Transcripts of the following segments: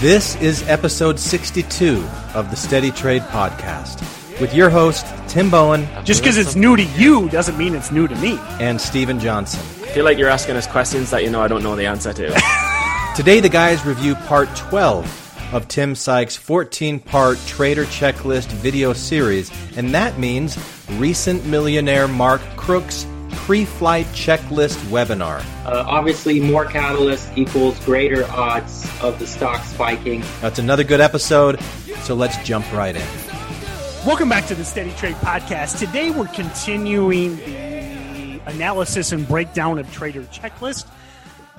This is episode 62 of the Steady Trade Podcast with your host, Tim Bohen. Just because it's new to you doesn't mean it's new to me. And Steven Johnson. I feel like you're asking us questions that you know I don't know the answer to. Today, the guys review part 12 of Tim Sykes' 14 part trader checklist video series, and that means recent millionaire Mark Croock's pre flight checklist webinar. Uh, obviously, more catalyst equals greater odds of the stock spiking. That's another good episode, so let's jump right in. Welcome back to the Steady Trade Podcast. Today, we're continuing the analysis and breakdown of Trader Checklist.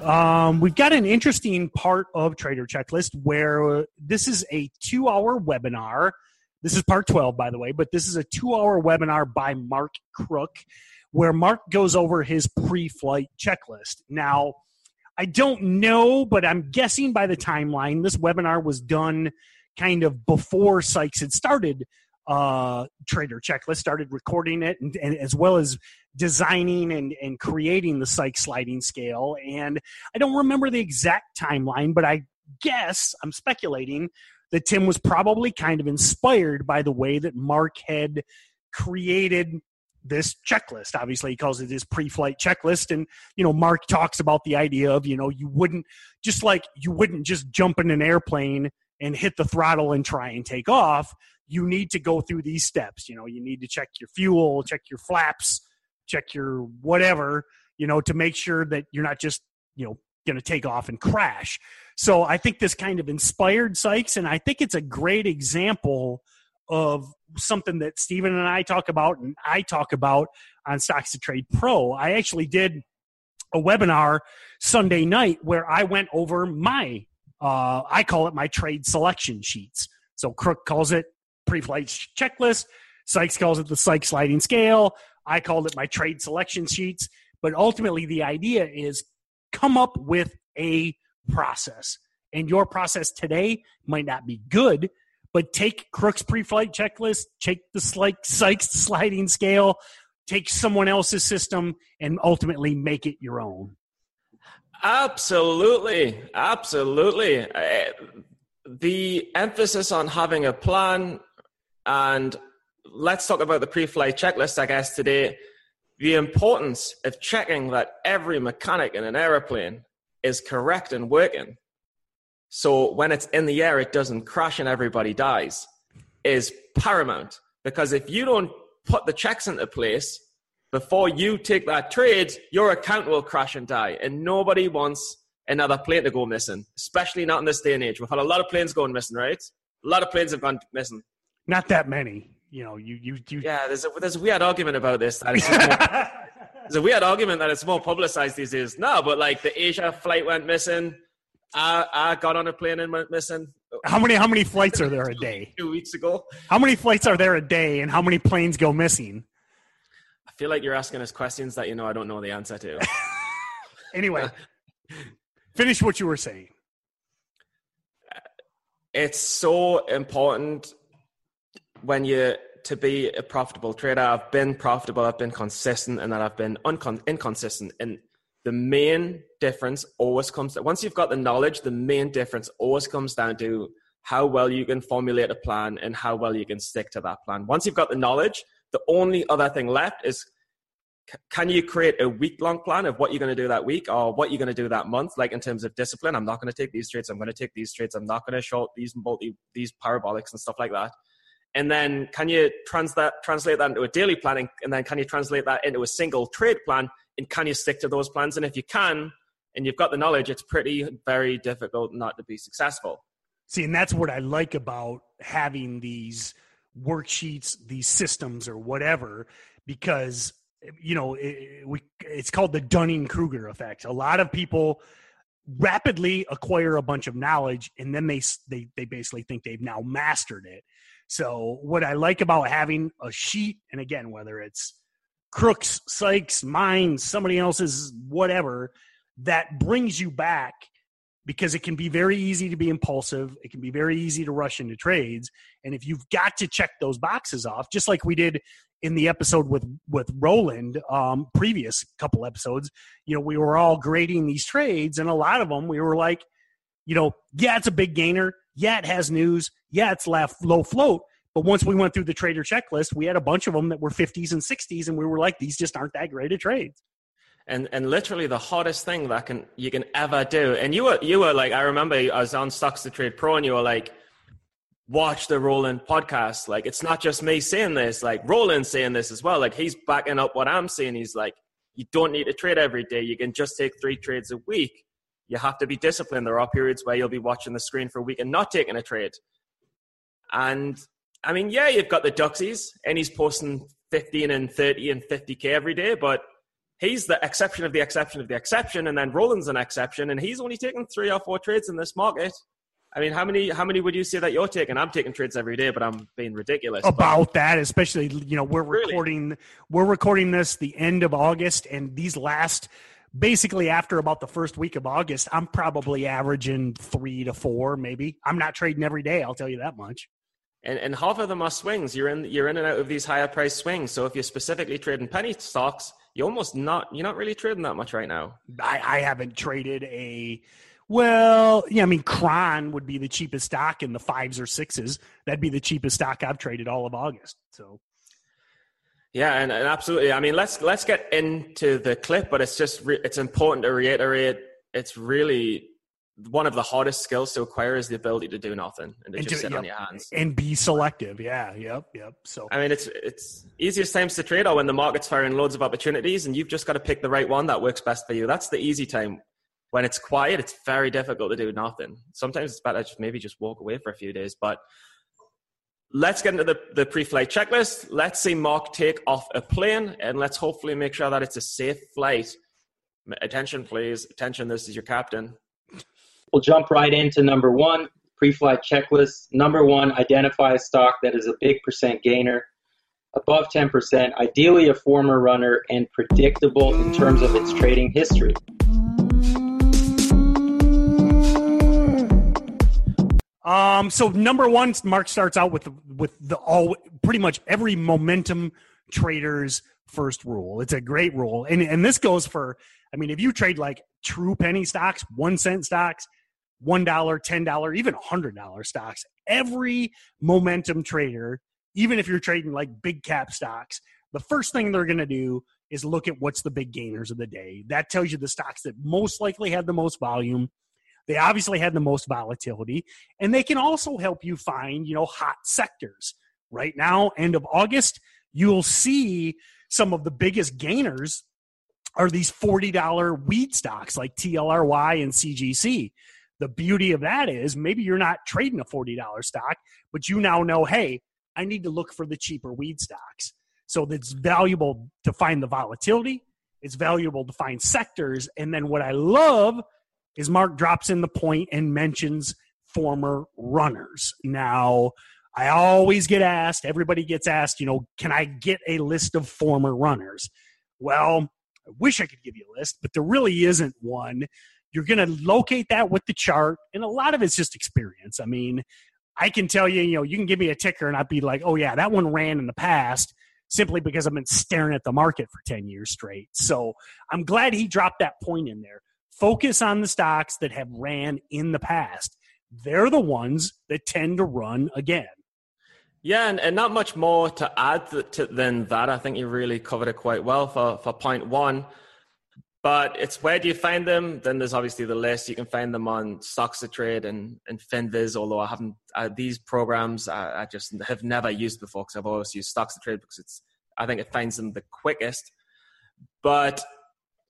Um, we've got an interesting part of Trader Checklist where this is a two hour webinar. This is part 12, by the way, but this is a two hour webinar by Mark Croock where Mark goes over his pre flight checklist. Now, I don't know, but I'm guessing by the timeline, this webinar was done kind of before Sykes had started uh, Trader Checklist, started recording it, and, and as well as designing and, and creating the Sykes sliding scale. And I don't remember the exact timeline, but I guess I'm speculating that Tim was probably kind of inspired by the way that Mark had created this checklist. Obviously, he calls it his pre-flight checklist, and you know, Mark talks about the idea of you know you wouldn't just like you wouldn't just jump in an airplane and hit the throttle and try and take off. You need to go through these steps. You know, you need to check your fuel, check your flaps, check your whatever. You know, to make sure that you're not just you know going to take off and crash. So I think this kind of inspired Sykes, and I think it's a great example of something that Steven and I talk about and I talk about on Stocks to Trade Pro. I actually did a webinar Sunday night where I went over my, uh, I call it my trade selection sheets. So Croock calls it pre-flight checklist. Sykes calls it the Sykes sliding scale. I called it my trade selection sheets. But ultimately, the idea is come up with a process. And your process today might not be good, but take Croock's pre-flight checklist, take the like Sykes sliding scale, take someone else's system, and ultimately make it your own. Absolutely, absolutely. Uh, the emphasis on having a plan, and let's talk about the pre-flight checklist. I guess today, the importance of checking that every mechanic in an aeroplane is correct and working so when it's in the air, it doesn't crash and everybody dies, is paramount. Because if you don't put the checks into place before you take that trade, your account will crash and die. And nobody wants another plane to go missing, especially not in this day and age. We've had a lot of planes going missing, right? A lot of planes have gone missing. Not that many. You know, you, you, you. Yeah, there's a, there's a weird argument about this. That it's more, there's a weird argument that it's more publicized these days. No, but like the Asia flight went missing I, I got on a plane and went missing. How many how many flights are there a day? Two weeks ago. How many flights are there a day, and how many planes go missing? I feel like you're asking us questions that you know I don't know the answer to. anyway, finish what you were saying. It's so important when you to be a profitable trader. I've been profitable. I've been consistent, and then I've been uncon- inconsistent. And the main difference always comes once you've got the knowledge the main difference always comes down to how well you can formulate a plan and how well you can stick to that plan. Once you've got the knowledge the only other thing left is can you create a week long plan of what you're going to do that week or what you're going to do that month? Like in terms of discipline i'm not going to take these trades i'm going to take these trades i'm not going to short these multi these parabolics and stuff like that. And then can you trans that, translate that into a daily planning and then can you translate that into a single trade plan and can you stick to those plans? And if you can and you've got the knowledge it's pretty very difficult not to be successful. See and that's what i like about having these worksheets these systems or whatever because you know it, we, it's called the dunning-kruger effect. A lot of people rapidly acquire a bunch of knowledge and then they, they they basically think they've now mastered it. So what i like about having a sheet and again whether it's croock's sykes mine somebody else's whatever that brings you back because it can be very easy to be impulsive. It can be very easy to rush into trades. And if you've got to check those boxes off, just like we did in the episode with with Roland, um, previous couple episodes, you know, we were all grading these trades, and a lot of them we were like, you know, yeah, it's a big gainer. Yeah, it has news. Yeah, it's low float. But once we went through the trader checklist, we had a bunch of them that were 50s and 60s, and we were like, these just aren't that great of trades. And and literally the hottest thing that can you can ever do. And you were you were like, I remember I was on Stocks to Trade Pro, and you were like, watch the Roland podcast. Like it's not just me saying this. Like Roland saying this as well. Like he's backing up what I'm saying. He's like, you don't need to trade every day. You can just take three trades a week. You have to be disciplined. There are periods where you'll be watching the screen for a week and not taking a trade. And I mean, yeah, you've got the Duxies, and he's posting 15 and 30 and 50k every day, but he's the exception of the exception of the exception, and then Roland's an exception, and he's only taking three or four trades in this market. I mean, how many how many would you say that you're taking? I'm taking trades every day, but I'm being ridiculous about but, that. Especially, you know, we're really? recording we're recording this the end of August, and these last basically after about the first week of August, I'm probably averaging three to four, maybe. I'm not trading every day. I'll tell you that much and, and half of them are swings. You're in you're in and out of these higher price swings. So if you're specifically trading penny stocks, you're almost not you're not really trading that much right now. I, I haven't traded a well, yeah, I mean Kron would be the cheapest stock in the fives or sixes. That'd be the cheapest stock I've traded all of August. So yeah, and, and absolutely. I mean, let's let's get into the clip, but it's just re- it's important to reiterate. It's really one of the hardest skills to acquire is the ability to do nothing and to and just do, sit yep. on your hands and be selective. Yeah, yep, yep. So I mean, it's it's easiest times to trade are when the market's firing loads of opportunities, and you've just got to pick the right one that works best for you. That's the easy time. When it's quiet, it's very difficult to do nothing. Sometimes it's better just maybe just walk away for a few days. But let's get into the, the pre-flight checklist. Let's see Mark take off a plane, and let's hopefully make sure that it's a safe flight. Attention, please. Attention. This is your captain. We'll jump right into number one, pre-flight checklist. Number one, identify a stock that is a big percent gainer, above 10%, ideally a former runner, and predictable in terms of its trading history. Um, so number one, Mark starts out with with the all pretty much every momentum trader's first rule. It's a great rule, and and this goes for. I mean, if you trade like true penny stocks, one cent stocks, $1, $10, even $100 stocks. Every momentum trader, even if you're trading like big cap stocks, the first thing they're going to do is look at what's the big gainers of the day. That tells you the stocks that most likely had the most volume. They obviously had the most volatility, and they can also help you find, you know, hot sectors. Right now, end of August, you'll see some of the biggest gainers are these $40 weed stocks like TLRY and CGC the beauty of that is maybe you're not trading a $40 stock, but you now know, hey, I need to look for the cheaper weed stocks. So it's valuable to find the volatility. It's valuable to find sectors. And then what I love is Mark drops in the point and mentions former runners. Now, I always get asked, everybody gets asked, you know, can I get a list of former runners? Well, I wish I could give you a list, but there really isn't one. You're going to locate that with the chart, and a lot of it's just experience. I mean, I can tell you, you know, you can give me a ticker and I'd be like, oh, yeah, that one ran in the past simply because I've been staring at the market for 10 years straight. So I'm glad he dropped that point in there. Focus on the stocks that have ran in the past. They're the ones that tend to run again. Yeah, and, and not much more to add to, than that. I think you really covered it quite well for, for point one. But it's where do you find them? Then there's obviously the list. You can find them on Stocks to Trade and, and FinViz, although I haven't, uh, these programs I, I, just have never used before because I've always used Stocks to Trade because it's, I think it finds them the quickest. But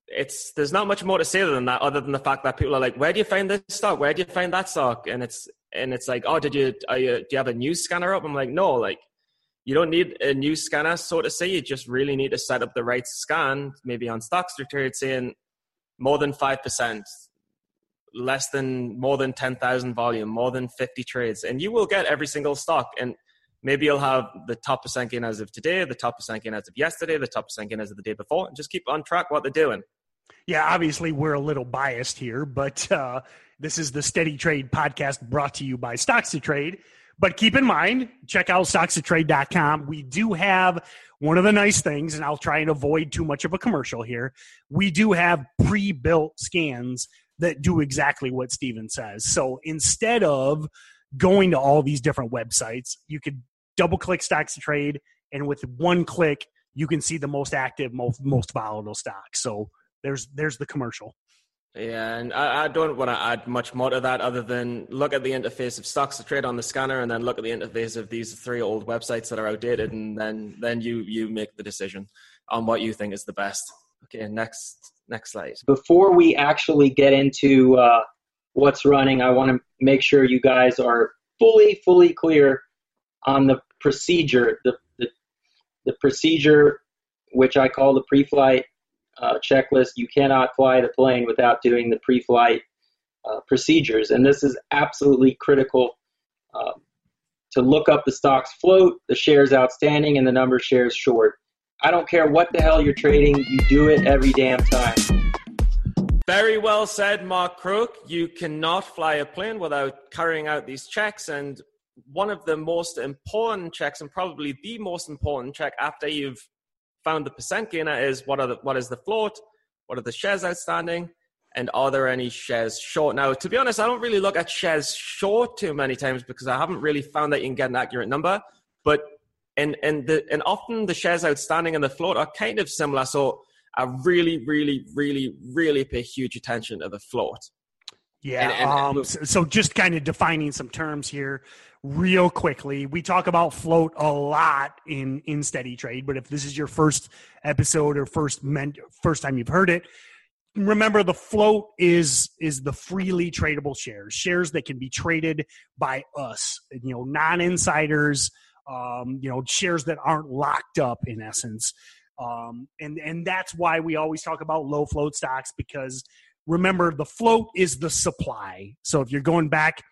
it's, there's not much more to say than that other than the fact that people are like, where do you find this stock? Where do you find that stock? And it's, and it's like, oh, did you, you do you have a news scanner up? I'm like, no, like, you don't need a new scanner, so to say. You just really need to set up the right scan, maybe on stocks trade saying more than 5%, less than more than 10,000 volume, more than 50 trades, and you will get every single stock. And maybe you'll have the top percent gain as of today, the top percent gain as of yesterday, the top percent gain as of the day before, and just keep on track what they're doing. Yeah, obviously we're a little biased here, but uh, this is the Steady Trade podcast brought to you by Stocks to Trade. But keep in mind, check out stockstotrade.com. We do have one of the nice things, and I'll try and avoid too much of a commercial here. We do have pre built scans that do exactly what Steven says. So instead of going to all these different websites, you could double click stocks to trade, and with one click, you can see the most active, most most volatile stocks. So there's there's the commercial. Yeah, and I, I don't want to add much more to that other than look at the interface of stocks to trade on the scanner, and then look at the interface of these three old websites that are outdated, and then then you you make the decision on what you think is the best. Okay, next next slide. Before we actually get into uh, what's running, I want to make sure you guys are fully fully clear on the procedure, the the, the procedure which I call the pre-flight uh, checklist. You cannot fly the plane without doing the pre-flight uh, procedures, and this is absolutely critical uh, to look up the stock's float, the shares outstanding, and the number of shares short. I don't care what the hell you're trading, you do it every damn time. Very well said, Mark Croock. You cannot fly a plane without carrying out these checks, and one of the most important checks, and probably the most important check after you've found the percent gainer is what are the, what is the float, what are the shares outstanding, and are there any shares short? Now, to be honest, I don't really look at shares short too many times because I haven't really found that you can get an accurate number. But and and the and often the shares outstanding and the float are kind of similar. So I really, really, really, really pay huge attention to the float. Yeah. And, and, um, so, just kind of defining some terms here real quickly. We talk about float a lot in in steady trade, but if this is your first episode or first men, first time you've heard it, remember the float is is the freely tradable shares, shares that can be traded by us, you know, non-insiders, um, you know, shares that aren't locked up in essence. Um, and and that's why we always talk about low float stocks because remember the float is the supply. So if you're going back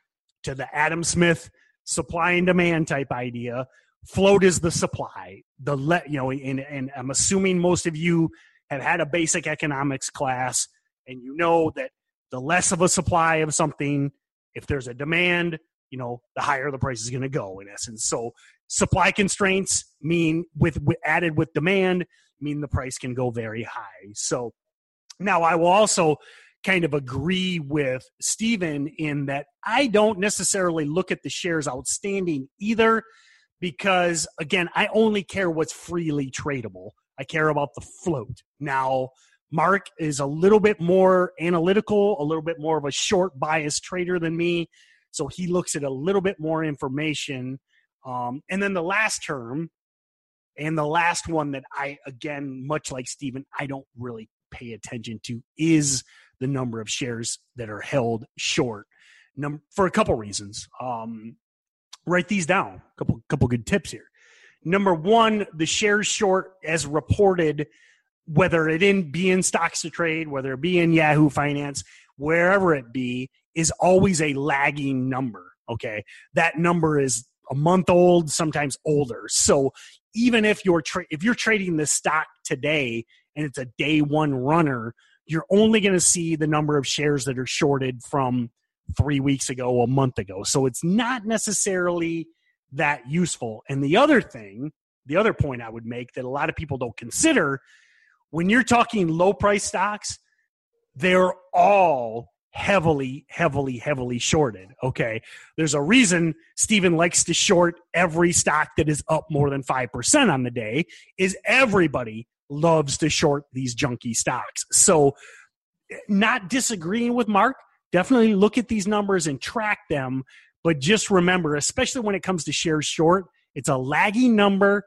to the Adam Smith supply and demand type idea. Float is the supply. The let you know, and, and I'm assuming most of you have had a basic economics class, and you know that the less of a supply of something, if there's a demand, you know, the higher the price is going to go. In essence, so supply constraints mean with, with added with demand mean the price can go very high. So now I will also kind of agree with Stephen in that I don't necessarily look at the shares outstanding either because, again, I only care what's freely tradable. I care about the float. Now, Mark is a little bit more analytical, a little bit more of a short bias trader than me. So he looks at a little bit more information. Um, and then the last term, and the last one that I, again, much like Steven, I don't really pay attention to is the number of shares that are held short num- for a couple reasons. Um, write these down. A couple couple good tips here. Number one, the shares short as reported, whether it in be in stocks to trade, whether it be in Yahoo Finance, wherever it be, is always a lagging number. Okay, that number is a month old, sometimes older. So even if you're tra- if you're trading the stock today and it's a day one runner, you're only going to see the number of shares that are shorted from three weeks ago, a month ago. So it's not necessarily that useful. And the other thing, the other point I would make that a lot of people don't consider when you're talking low price stocks, they're all heavily, heavily, heavily shorted. Okay. There's a reason Steven likes to short every stock that is up more than 5% on the day, is everybody loves to short these junky stocks. So, not disagreeing with Mark, definitely look at these numbers and track them. But just remember, especially when it comes to shares short, it's a lagging number,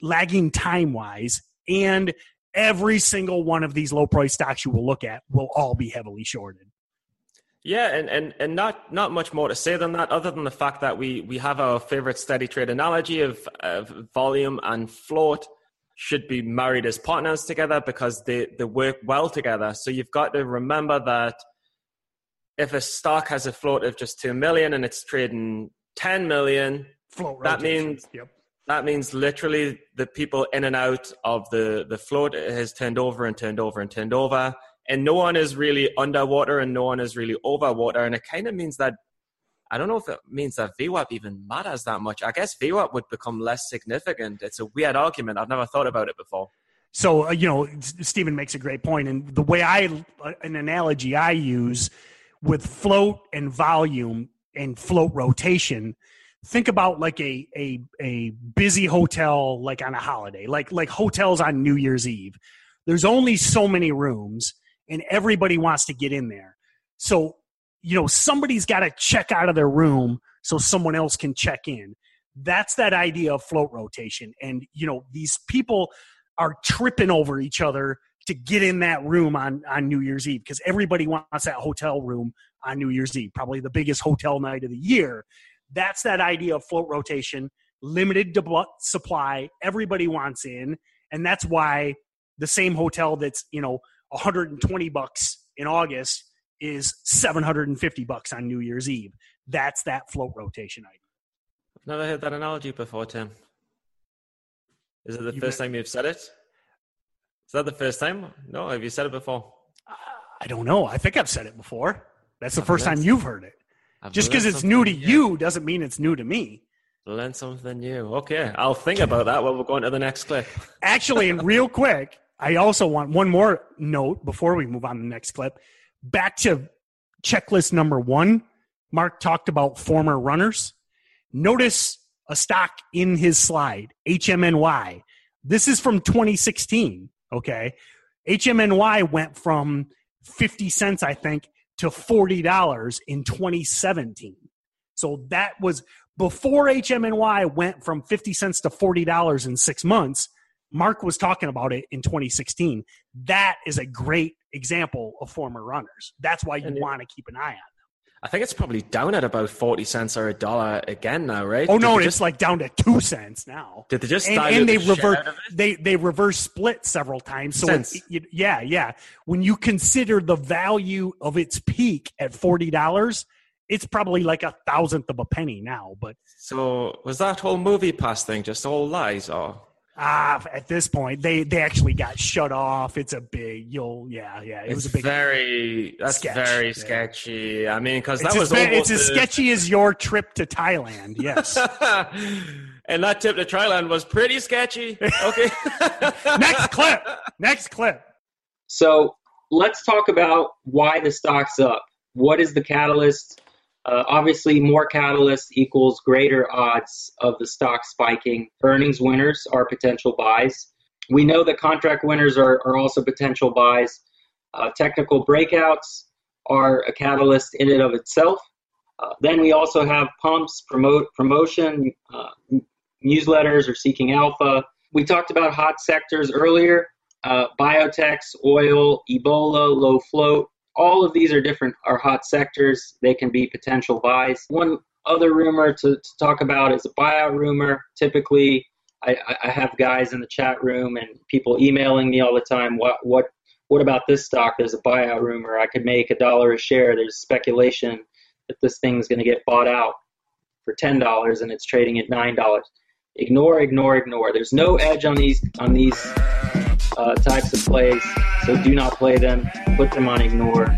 lagging time wise, and every single one of these low price stocks you will look at will all be heavily shorted. Yeah, and, and, and not not much more to say than that, other than the fact that we we have our favorite steady trade analogy of, of volume and float should be married as partners together because they, they work well together. So you've got to remember that if a stock has a float of just 2 million and it's trading 10 million, float that means yep. that means literally the people in and out of the, the float has turned over and turned over and turned over. And no one is really underwater and no one is really over water. And it kind of means that I don't know if it means that VWAP even matters that much. I guess VWAP would become less significant. It's a weird argument. I've never thought about it before. So uh, you know, Stephen makes a great point. and the way I uh, an analogy I use with float and volume and float rotation. Think about like a a a busy hotel like on a holiday, like like hotels on New Year's Eve. There's only so many rooms, and everybody wants to get in there. So you know somebody's got to check out of their room so someone else can check in that's that idea of float rotation and you know these people are tripping over each other to get in that room on on New Year's Eve because everybody wants that hotel room on New Year's Eve, probably the biggest hotel night of the year. That's that idea of float rotation, limited supply, everybody wants in, and that's why the same hotel that's, you know, 120 bucks in August is 750 bucks on New Year's Eve. That's that float rotation idea. I've never heard that analogy before, Tim. Is it the you first time you've said it? Is that the first time? No, have you said it before? I don't know. I think I've said it before. That's the I've first time you've heard it. I've Just because it's new to you doesn't mean it's new to me. Learn something new. Okay, I'll think about that while we're going to the next clip. Actually, and real quick, I also want one more note before we move on to the next clip. Back to checklist number one. Mark talked about former runners. Notice a stock in his slide, HMNY. This is from 2016. Okay. HMNY went from 50 cents, I think, to $40 in 2017. So that was before HMNY went from 50 cents to $40 in six months. Mark was talking about it in 2016. That is a great example of former runners. That's why you want to keep an eye on them. I think it's probably down at about 40 cents or a dollar again now, right? Oh, did no, it's just, like down to two cents now. Did they just and, and they the reverse they they reverse split several times. So it, yeah, yeah. When you consider the value of its peak at $40, it's probably like a thousandth of a penny now. But so was that whole movie pass thing just all lies or Ah, at this point, they they actually got shut off. It's a big, you'll, yeah, yeah. It it's was a big, very that's sketch. very yeah. sketchy. I mean, because that was as, it's as sketchy as your trip to Thailand. Yes, and that trip to Thailand was pretty sketchy. Okay, next clip. Next clip. So let's talk about why the stock's up. What is the catalyst? Uh, obviously, more catalyst equals greater odds of the stock spiking. Earnings winners are potential buys. We know that contract winners are, are also potential buys. Uh, technical breakouts are a catalyst in and of itself. Uh, then we also have pumps, promote promotion, uh, newsletters or seeking alpha. We talked about hot sectors earlier: uh, biotechs, oil, Ebola, low float all of these are different are hot sectors. They can be potential buys. One other rumor to, to talk about is a buyout rumor. Typically, I, I, have guys in the chat room and people emailing me all the time. What what what about this stock? There's a buyout rumor. I could make a dollar a share. There's speculation that this thing's going to get bought out for ten dollars and it's trading at nine dollars. Ignore, ignore, ignore. There's no edge on these on these uh, types of plays, so do not play them. Put them on ignore.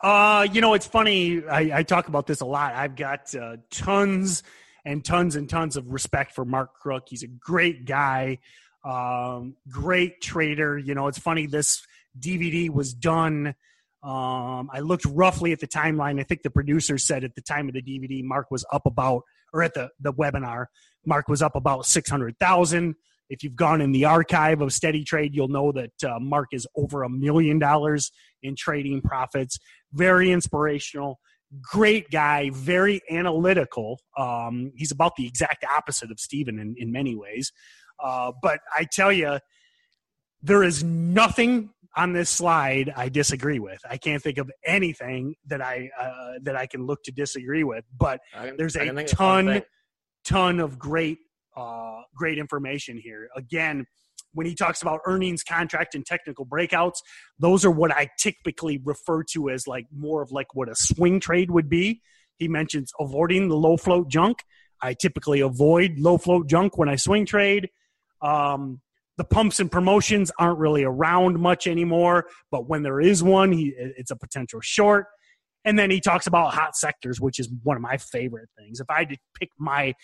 Uh, you know, it's funny. I, I talk about this a lot. I've got uh, tons and tons and tons of respect for Mark Croock. He's a great guy, um, great trader. You know, it's funny. This DVD was done. Um, I looked roughly at the timeline. I think the producer said at the time of the DVD, Mark was up about, or at the the webinar, Mark was up about six hundred thousand. If you've gone in the archive of Steady Trade, you'll know that uh, Mark is over a million dollars in trading profits. Very inspirational. Great guy, very analytical. Um, he's about the exact opposite of Steven in, in many ways. Uh, but I tell you, there is nothing on this slide I disagree with. I can't think of anything that I uh, that I can look to disagree with. But there's a ton, ton of great uh, great information here. Again, when he talks about earnings, contract, and technical breakouts, those are what I typically refer to as like more of like what a swing trade would be. He mentions avoiding the low float junk. I typically avoid low float junk when I swing trade. Um, the pumps and promotions aren't really around much anymore, but when there is one, he, it's a potential short. And then he talks about hot sectors, which is one of my favorite things. If I had to pick my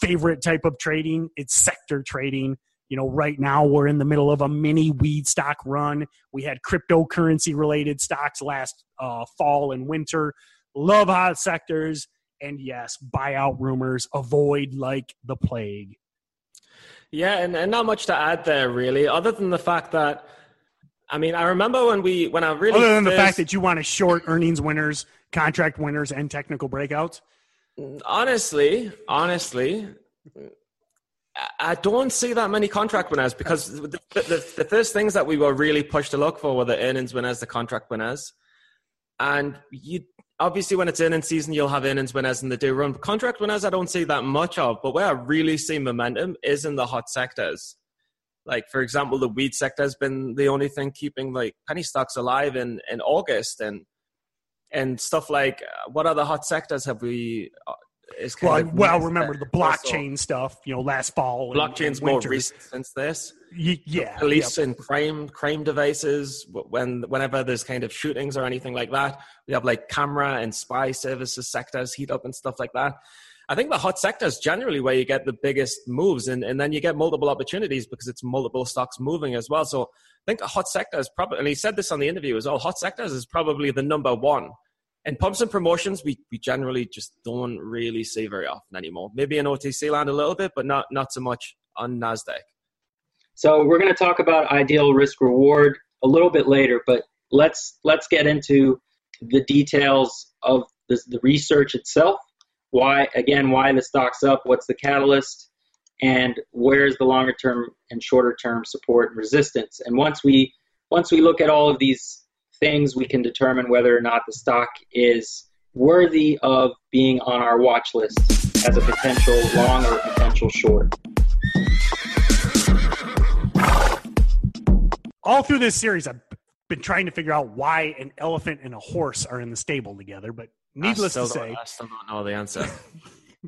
favorite type of trading, it's sector trading. You know, right now we're in the middle of a mini weed stock run. We had cryptocurrency related stocks last uh, fall and winter. Love hot sectors. And yes, buyout rumors avoid like the plague. Yeah, and, and not much to add there, really, other than the fact that I mean, I remember when we when I really other than first, the fact that you want to short earnings winners, contract winners, and technical breakouts. honestly, honestly, I don't see that many contract winners because the, the, the first things that we were really pushed to look for were the earnings winners, the contract winners, and you obviously when it's in season you'll have earnings winners in the do run. Contract winners I don't see that much of, but where I really see momentum is in the hot sectors. Like for example, the weed sector has been the only thing keeping like penny stocks alive in in August and and stuff like uh, what other hot sectors have we uh, is Well, well, remember the blockchain stuff. You know, last fall. and- blockchain's more recent since this Y- yeah, police yep. and crime crime devices when whenever there's kind of shootings or anything like that we have like camera and spy services sectors heat up and stuff like that i think the hot sectors generally where you get the biggest moves and, and then you get multiple opportunities because it's multiple stocks moving as well. So i think a hot sector is probably and he said this on the interview as well hot sectors is probably the number one. And pumps and promotions we, we generally just don't really see very often anymore. Maybe in otc land a little bit but not not so much on nasdaq. So we're going to talk about ideal risk reward a little bit later, but let's let's get into the details of the, the research itself. Why again? Why the stock's up? What's the catalyst? And where's the longer term and shorter term support and resistance? And once we once we look at all of these things, we can determine whether or not the stock is worthy of being on our watch list as a potential long or potential short. all through this series, I've been trying to figure out why an elephant and a horse are in the stable together. But needless to say, I still don't know the answer.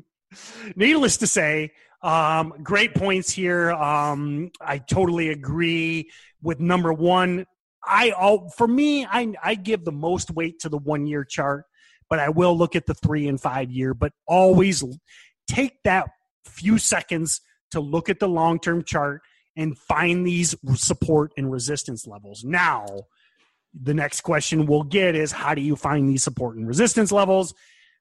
needless to say, um, great points here. Um, I totally agree with number one. I all for me, I I give the most weight to the one year chart, but I will look at the three and five year. But always take that few seconds to look at the long term chart and find these support and resistance levels. Now, the next question we'll get is how do you find these support and resistance levels?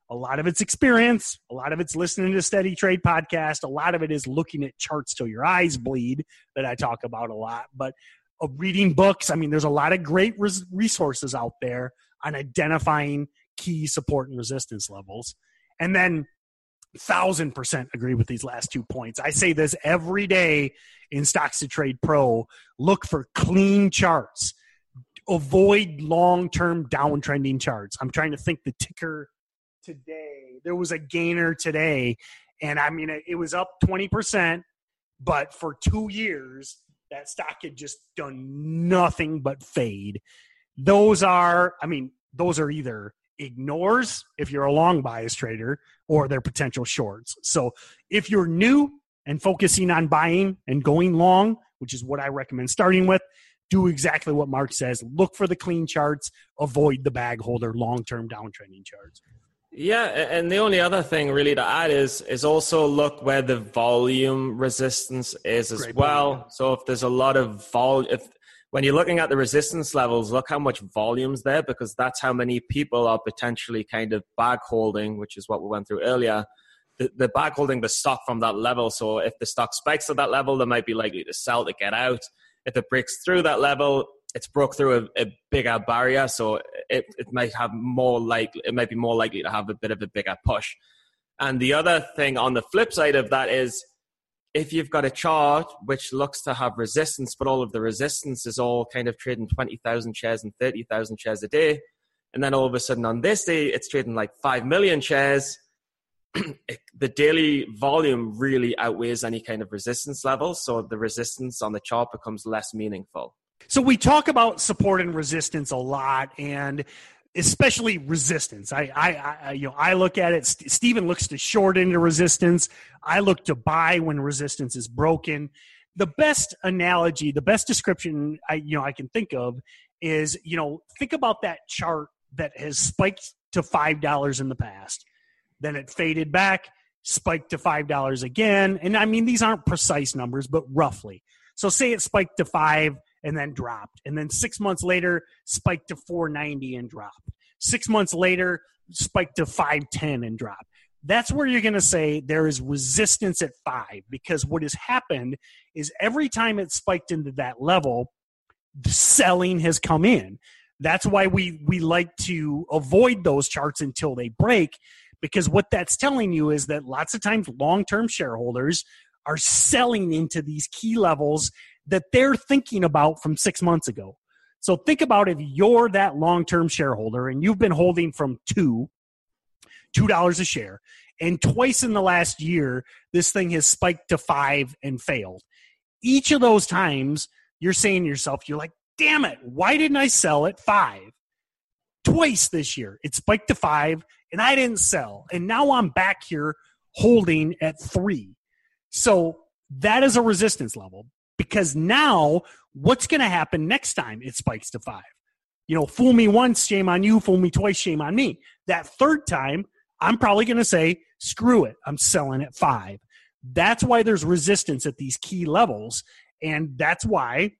A lot of it's experience, a lot of it's listening to Steady Trade podcast, a lot of it is looking at charts till your eyes bleed that I talk about a lot, but uh, reading books. I mean, there's a lot of great res- resources out there on identifying key support and resistance levels. And then thousand percent agree with these last two points. I say this every day in Stocks to Trade Pro. Look for clean charts. Avoid long term downtrending charts. I'm trying to think the ticker today. There was a gainer today, and I mean, it, was up 20%, but for two years, that stock had just done nothing but fade. Those are, I mean, those are either ignores if you're a long bias trader or they're potential shorts. So if you're new and focusing on buying and going long, which is what I recommend starting with, do exactly what Mark says. Look for the clean charts, avoid the bag holder long term downtrending charts. Yeah, and the only other thing really to add is is also look where the volume resistance is as Great point, well. yeah. So if there's a lot of vol, if when you're looking at the resistance levels, look how much volume's there because that's how many people are potentially kind of bag holding, which is what we went through earlier. The, the bag holding the stock from that level. So if the stock spikes to that level, they might be likely to sell to get out. If it breaks through that level, it's broke through a, a bigger barrier, so it, it might have more like it might be more likely to have a bit of a bigger push. And the other thing on the flip side of that is if you've got a chart which looks to have resistance, but all of the resistance is all kind of trading 20,000 shares and 30,000 shares a day, and then all of a sudden on this day it's trading like 5 million shares, the daily volume really outweighs any kind of resistance level. So the resistance on the chart becomes less meaningful. So we talk about support and resistance a lot, and especially resistance. I, I, I you know, I look at it. St- Stephen looks to short into resistance. I look to buy when resistance is broken. The best analogy, the best description I, you know, I can think of is, you know, think about that chart that has spiked to five dollars in the past, then it faded back, spiked to five dollars again, and I mean these aren't precise numbers, but roughly So say it spiked to five and then dropped, and then six months later spiked to 490 and dropped. Six months later spiked to 510 and dropped. That's where you're going to say there is resistance at five because what has happened is every time it spiked into that level, selling has come in. That's why we we like to avoid those charts until they break because what that's telling you is that lots of times long-term shareholders are selling into these key levels that they're thinking about from 6 months ago. So think about if you're that long-term shareholder and you've been holding from 2 $2 a share and twice in the last year this thing has spiked to 5 and failed. Each of those times you're saying to yourself you're like damn it, why didn't I sell at five? Twice this year. It spiked to five and I didn't sell. And now I'm back here holding at three. So that is a resistance level because now what's going to happen next time it spikes to five? You know, fool me once, shame on you. Fool me twice, shame on me. That third time, I'm probably going to say, screw it. I'm selling at five. That's why there's resistance at these key levels. And that's why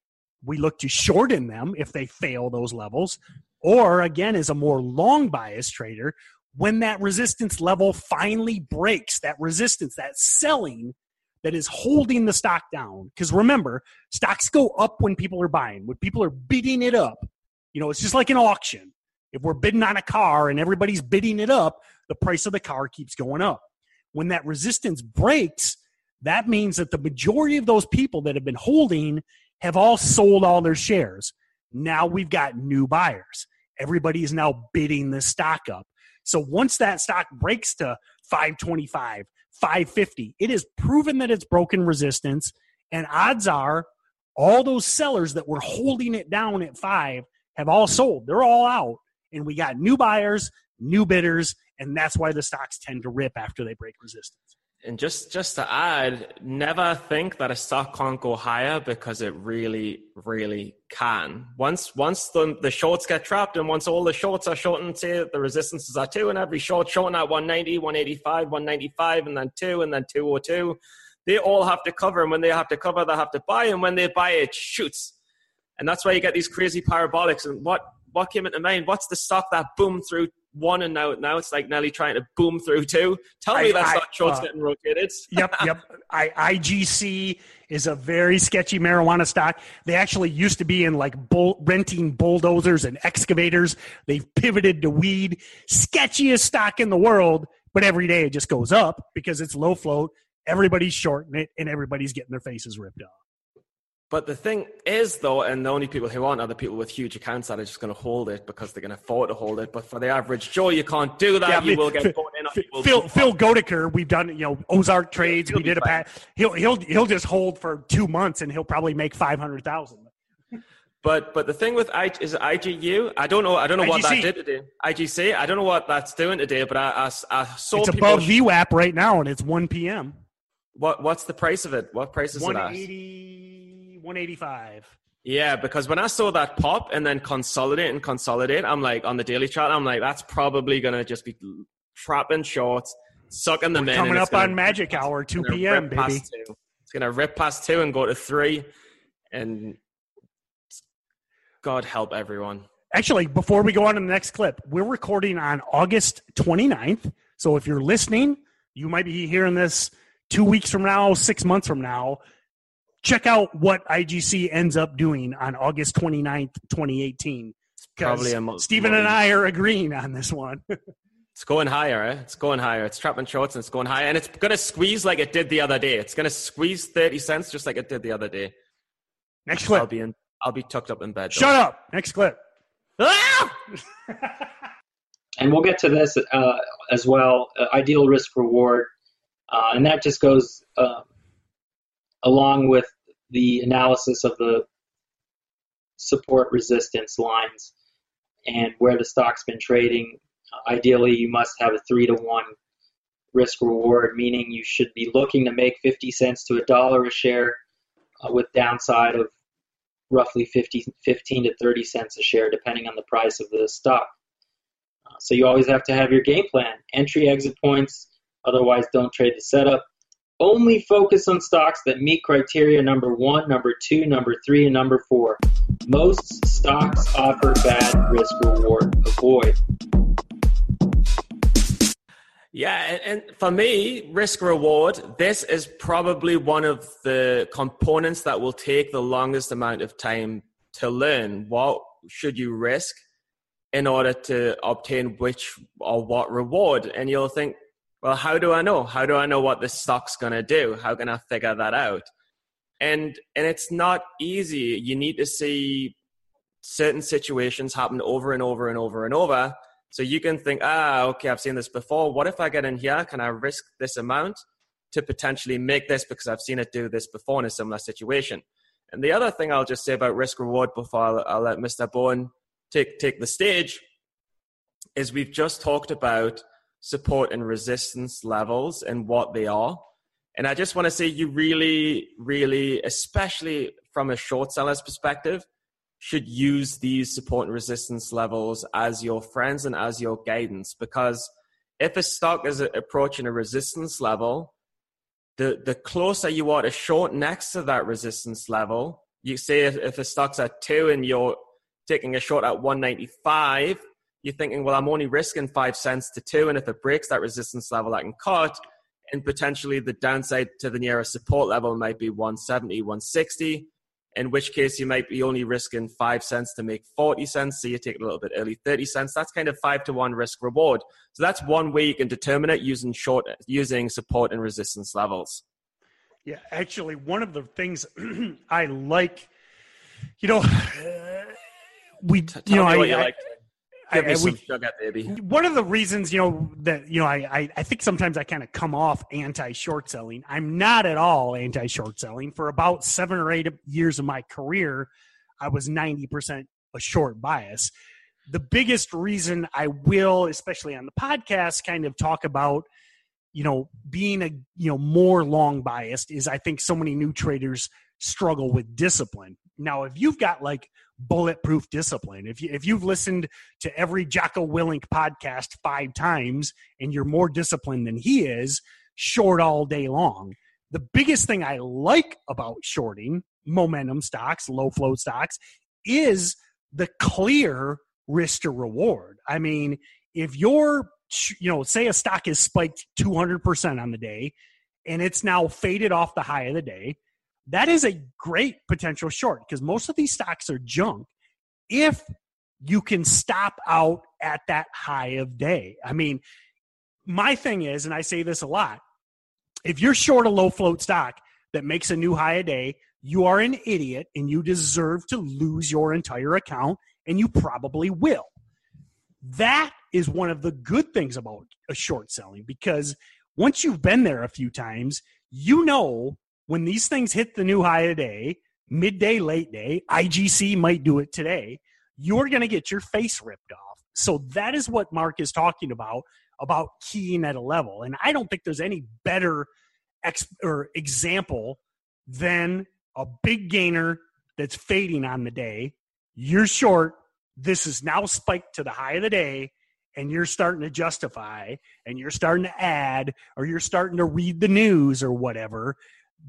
we look to shorten them if they fail those levels. Or again, as a more long bias trader, when that resistance level finally breaks, that resistance, that selling that is holding the stock down. Because remember, stocks go up when people are buying, when people are bidding it up. You know, it's just like an auction. If we're bidding on a car and everybody's bidding it up, the price of the car keeps going up. When that resistance breaks, that means that the majority of those people that have been holding have all sold all their shares. Now we've got new buyers. Everybody is now bidding the stock up. So once that stock breaks to 525, 550, it is proven that it's broken resistance. And odds are all those sellers that were holding it down at five have all sold. They're all out. And we got new buyers, new bidders, and that's why the stocks tend to rip after they break resistance and just just to add, never think that a stock can't go higher because it really, really can. Once once the the shorts get trapped and once all the shorts are shorting, say the resistances are two, and every short shorting at 190, 185, 195, and then two, and then 202, they all have to cover. And when they have to cover, they have to buy. And when they buy, it shoots. And that's why you get these crazy parabolics. And what what came into mind? What's the stock that boomed through one and now now it's like Nelly trying to boom through two. Tell me I, that's I, not shorts uh, getting rotated. yep, yep. I, IGC is a very sketchy marijuana stock. They actually used to be in like bull, renting bulldozers and excavators. They've pivoted to weed. Sketchiest stock in the world, but every day it just goes up because it's low float. Everybody's shorting it and everybody's getting their faces ripped off. But the thing is, though, and the only people who aren't are the people with huge accounts that are just going to hold it because they can afford to hold it. But for the average Joe, you can't do that. Yeah, you will get bought in. Phil, Phil, Phil Goedeker, we've done you know Ozark trades. He'll we did a pat. He'll he'll he'll just hold for two months and he'll probably make five hundred thousand. But but the thing with I, is it IGU? I don't know. I don't know IGC. what that did today. IGC. I don't know what that's doing today. But I I, I saw it's above VWAP right now, and it's one p.m. What what's the price of it? What price is 180, it at? 185. Yeah, because when I saw that pop and then consolidate and consolidate, I'm like on the daily chart, I'm like, that's probably gonna just be trapping shorts, sucking them We're in. Coming up on magic hour, 2 p.m. baby. It's gonna rip past two and go to three, and God help everyone. Actually, before we go on to the next clip, we're recording on August 29th. So if you're listening, you might be hearing this two weeks from now, six months from now check out what IGC ends up doing on August 29th, 2018. Probably a Stephen and I are agreeing on this one. it's going higher, eh? It's going higher. It's trapping shorts and it's going higher. And it's going to squeeze like it did the other day. It's going to squeeze 30 cents just like it did the other day. Next clip. I'll be, in, I'll be tucked up in bed. Shut though. up. Next clip. Ah! and we'll get to this uh, as well uh, ideal risk reward. Uh, and that just goes uh, along with the analysis of the support resistance lines and where the stock's been trading. Ideally, you must have a three to one risk reward, meaning you should be looking to make 50 cents to a dollar a share uh, with downside of roughly 50, 15 to 30 cents a share, depending on the price of the stock. Uh, so you always have to have your game plan, entry, exit points. Otherwise, don't trade the setup. Only focus on stocks that meet criteria number one, number two, number three, and number four. Most stocks offer bad risk reward. Avoid. Yeah, and, for me, risk reward, this is probably one of the components that will take the longest amount of time to learn. What should you risk in order to obtain which or what reward? And you'll think, well, how do I know? How do I know what this stock's going to do? How can I figure that out? And and it's not easy. You need to see certain situations happen over and over and over and over so you can think, ah, okay, I've seen this before. What if I get in here? Can I risk this amount to potentially make this because I've seen it do this before in a similar situation? And the other thing I'll just say about risk reward before I'll, I'll let Mr. Bohen take, take the stage is we've just talked about support and resistance levels and what they are. And I just want to say you really, really, especially from a short seller's perspective, should use these support and resistance levels as your friends and as your guidance because if a stock is approaching a resistance level the the closer you are to short next to that resistance level you say if, if a stock's at two and you're taking a short at 195 you're thinking well i'm only risking five cents to two and if it breaks that resistance level i can cut and potentially the downside to the nearest support level might be 170 160 in which case you might be only risking five cents to make 40 cents. So you take a little bit early, 30 cents. That's kind of five to one risk reward. So that's one way you can determine it using short, using support and resistance levels. Yeah, actually, one of the things I like, you know, we, Tell you know, I, what you I, like. Give I- me I- some we- sugar, baby. one of the reasons you know that you know I I, I think sometimes I kind of come off anti short selling. I'm not at all anti short selling. For about seven or eight years of my career, I was ninety percent a short bias. The biggest reason I will, especially on the podcast, kind of talk about you know being a you know more long biased is I think so many new traders struggle with discipline. Now, if you've got like bulletproof discipline, if you if you've listened to every Jocko Willink podcast five times and you're more disciplined than he is, short all day long. The biggest thing I like about shorting momentum stocks, low float stocks, is the clear risk to reward. I mean, if you're, you know, say a stock is spiked 200% on the day and it's now faded off the high of the day, that is a great potential short because most of these stocks are junk if you can stop out at that high of day. I mean, my thing is, and I say this a lot, if you're short a low float stock that makes a new high a day, you are an idiot and you deserve to lose your entire account, and you probably will. That is one of the good things about a short selling because once you've been there a few times, you know when these things hit the new high of the day, midday, late day, IGC might do it today, you're going to get your face ripped off. So that is what Mark is talking about about keying at a level. And I don't think there's any better ex- or example than a big gainer that's fading on the day. You're short. This is now spiked to the high of the day, and you're starting to justify, and you're starting to add, or you're starting to read the news or whatever.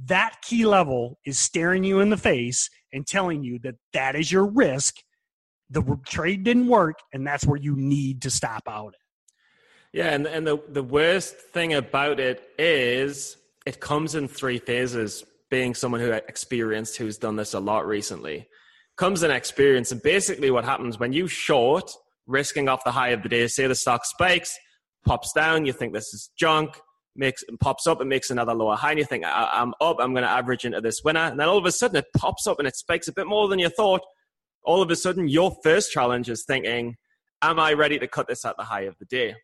That key level is staring you in the face and telling you that that is your risk. The trade didn't work, and that's where you need to stop out. Yeah, and and the the worst thing about it is it comes in three phases. Being someone who experienced, who's done this a lot recently, comes in experience, and basically what happens when you short, risking off the high of the day. Say the stock spikes, pops down, you think this is junk, makes and pops up, and makes another lower high, and you think I, I'm up, I'm going to average into this winner, and then all of a sudden it pops up and it spikes a bit more than you thought. All of a sudden, your first challenge is thinking, "Am I ready to cut this at the high of the day?"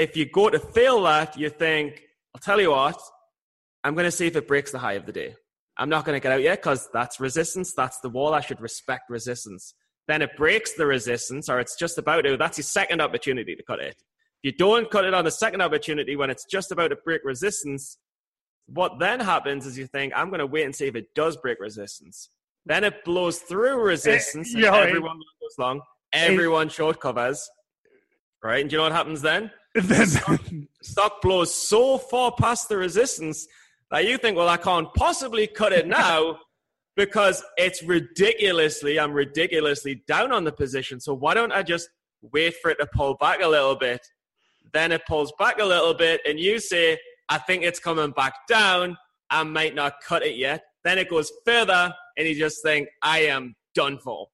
if you go to fail that, you think, I'll tell you what, I'm going to see if it breaks the high of the day. I'm not going to get out yet because that's resistance. That's the wall. I should respect resistance. Then it breaks the resistance, or it's just about to. That's your second opportunity to cut it. If you don't cut it on the second opportunity when it's just about to break resistance, what then happens is you think, I'm going to wait and see if it does break resistance. Then it blows through resistance, and yeah, everyone goes long. Everyone short covers, right? And do you know what happens then? stock, stock blows so far past the resistance that you think, well, I can't possibly cut it now because it's ridiculously, I'm ridiculously down on the position. So why don't I just wait for it to pull back a little bit? Then it pulls back a little bit, and you say, I think it's coming back down. I might not cut it yet. Then it goes further, and you just think, I am done for.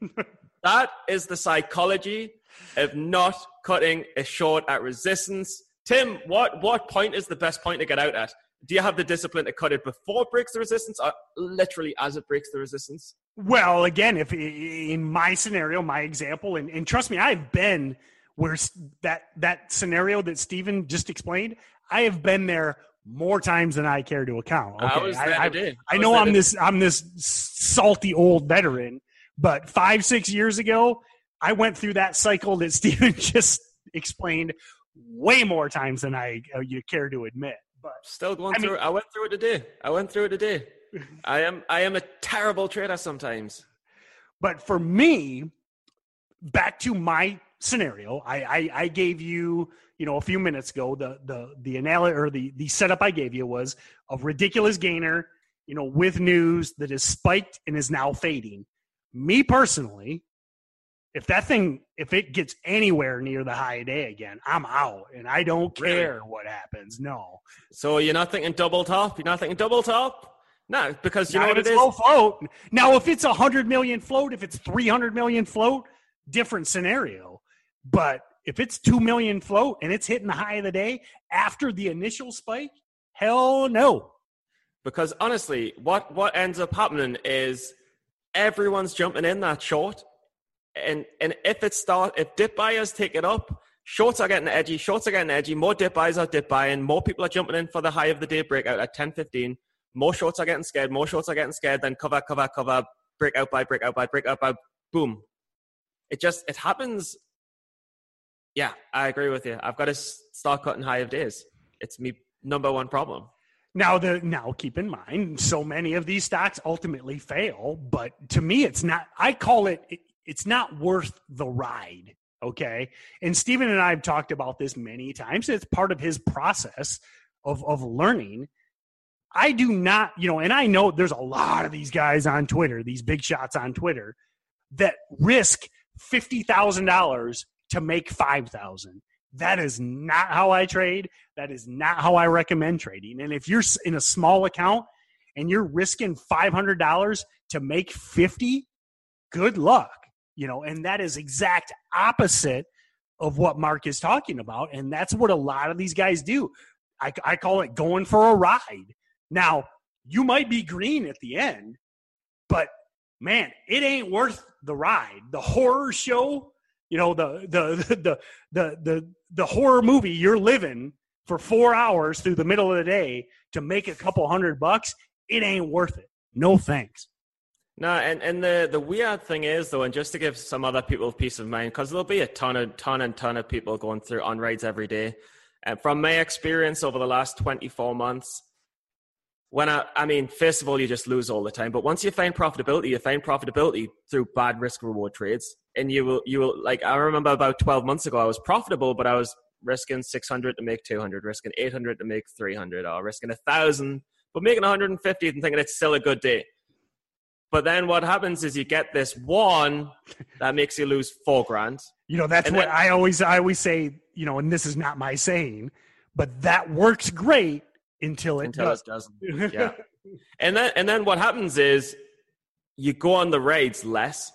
that is the psychology of not cutting a short at resistance. Tim, what, what point is the best point to get out at? Do you have the discipline to cut it before it breaks the resistance or literally as it breaks the resistance? Well, again, if in my scenario, my example, and, and trust me, I've been where that that scenario that Stephen just explained, I have been there more times than I care to account. Okay, I was I. I, I know I'm this I'm this salty old veteran, but five six years ago, I went through that cycle that Stephen just explained way more times than I uh, you care to admit. But Still going I through it. I went through it today. I went through it today. I am I am a terrible trader sometimes. But for me, back to my scenario, I, I, I gave you, you know, a few minutes ago, the the the analogy or the the setup I gave you was a ridiculous gainer, you know, with news that is spiked and is now fading. Me personally, if that thing if it gets anywhere near the high day again, I'm out and I don't Really? care what happens. No. So you're not thinking double top? You're not thinking double top? No, because you Not know what it it's is? low float. Now, if it's a hundred million float, if it's three hundred million float, different scenario. But if it's two million float and it's hitting the high of the day after the initial spike, hell no. Because honestly, what what ends up happening is everyone's jumping in that short, and and if it start if dip buyers take it up, shorts are getting edgy. Shorts are getting edgy. More dip buyers are dip buying. More people are jumping in for the high of the day breakout at ten fifteen. More shorts are getting scared. More shorts are getting scared. Then cover, cover, cover. Breakout by breakout by breakout by boom. It just it happens. Yeah, I agree with you. I've got to start cutting high of days. It's me number one problem. Now the now keep in mind, so many of these stocks ultimately fail, but to me it's not I call it it- it's not worth the ride. Okay. And Stephen and I have talked about this many times. It's part of his process of of learning. I do not, you know, and I know there's a lot of these guys on Twitter, these big shots on Twitter, that risk fifty thousand dollars to make five thousand. That is not how I trade. That is not how I recommend trading. And if you're in a small account and you're risking five hundred dollars to make fifty, good luck. You know, and that is exact opposite of what Mark is talking about, and that's what a lot of these guys do. I, I call it going for a ride. Now, you might be green at the end, but man, it ain't worth the ride. The horror show, you know, the the the the the the horror movie you're living for four hours through the middle of the day to make a couple hundred bucks, it ain't worth it. No thanks. No, and, and the, the weird thing is though, and just to give some other people peace of mind, because there'll be a ton of ton and ton of people going through on rides every day. And from my experience over the last 24 months, when I, I mean, first of all, you just lose all the time. But once you find profitability, you find profitability through bad risk reward trades. And you will, you will, like, I remember about 12 months ago, I was profitable, but I was risking 600 to make 200, risking 800 to make 300, or risking a thousand, but making 150 and thinking it's still a good day. But then what happens is you get this one that makes you lose four grand. You know, that's And what then- I always I always say, you know, and this is not my saying, but that works great until it until does. it doesn't. Yeah. and then and then what happens is you go on the raids less.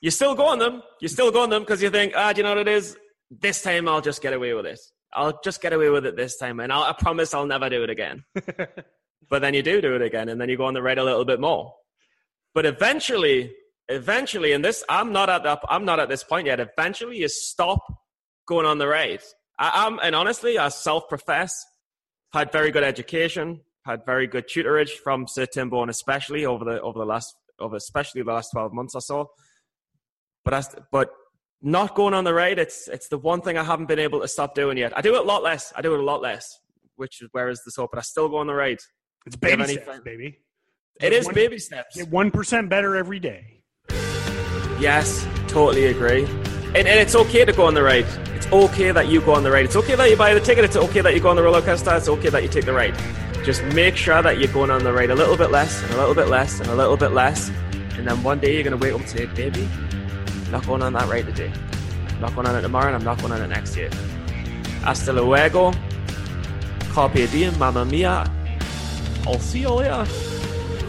You still go on them. You still go on them because you think, ah, do you know what it is? This time I'll just get away with it. I'll just get away with it this time, and I'll, I promise I'll never do it again. but then you do do it again, and then you go on the raid a little bit more. But eventually, eventually, and this I'm not at that I'm not at this point yet. Eventually, you stop going on the raid. I, I'm and honestly, I self-profess had very good education, had very good tutorage from Sir Tim Bohen, especially over the over the last over especially the last twelve months or so. But as, but not going on the raid, it's it's the one thing I haven't been able to stop doing yet. I do it a lot less. I do it a lot less, which is where is the soap, but I still go on the raid. It's baby steps, baby. It is One- baby steps. Get one percent better every day. Yes, totally agree. And, and it's okay to go on the raid. It's okay that you go on the ride. It's okay that you buy the ticket. It's okay that you go on the roller coaster. It's okay that you take the ride. Just make sure that you're going on the ride a little bit less and a little bit less and a little bit less. And then one day you're going to wake up and say, baby, not going on that ride today. I'm not going on it tomorrow and I'm not going on it next year. Hasta luego. Carpe diem, mamma mia. I'll see you later.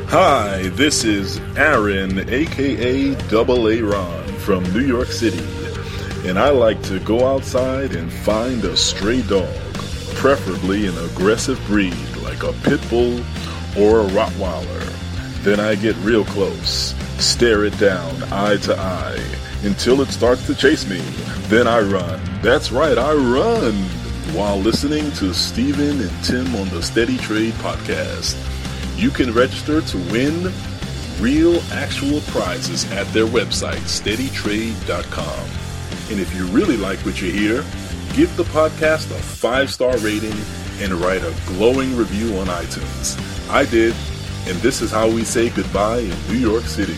Hi, this is Aaron, aka Double A Ron from New York City, and I like to go outside and find a stray dog, preferably an aggressive breed like a pit bull or a Rottweiler. Then I get real close, stare it down eye to eye until it starts to chase me. Then I run. That's right, I run while listening to Steven and Tim on the Steady Trade podcast. You can register to win real actual prizes at their website, steadytrade.com. And if you really like what you hear, give the podcast a five star rating and write a glowing review on iTunes. I did, and this is how we say goodbye in New York City.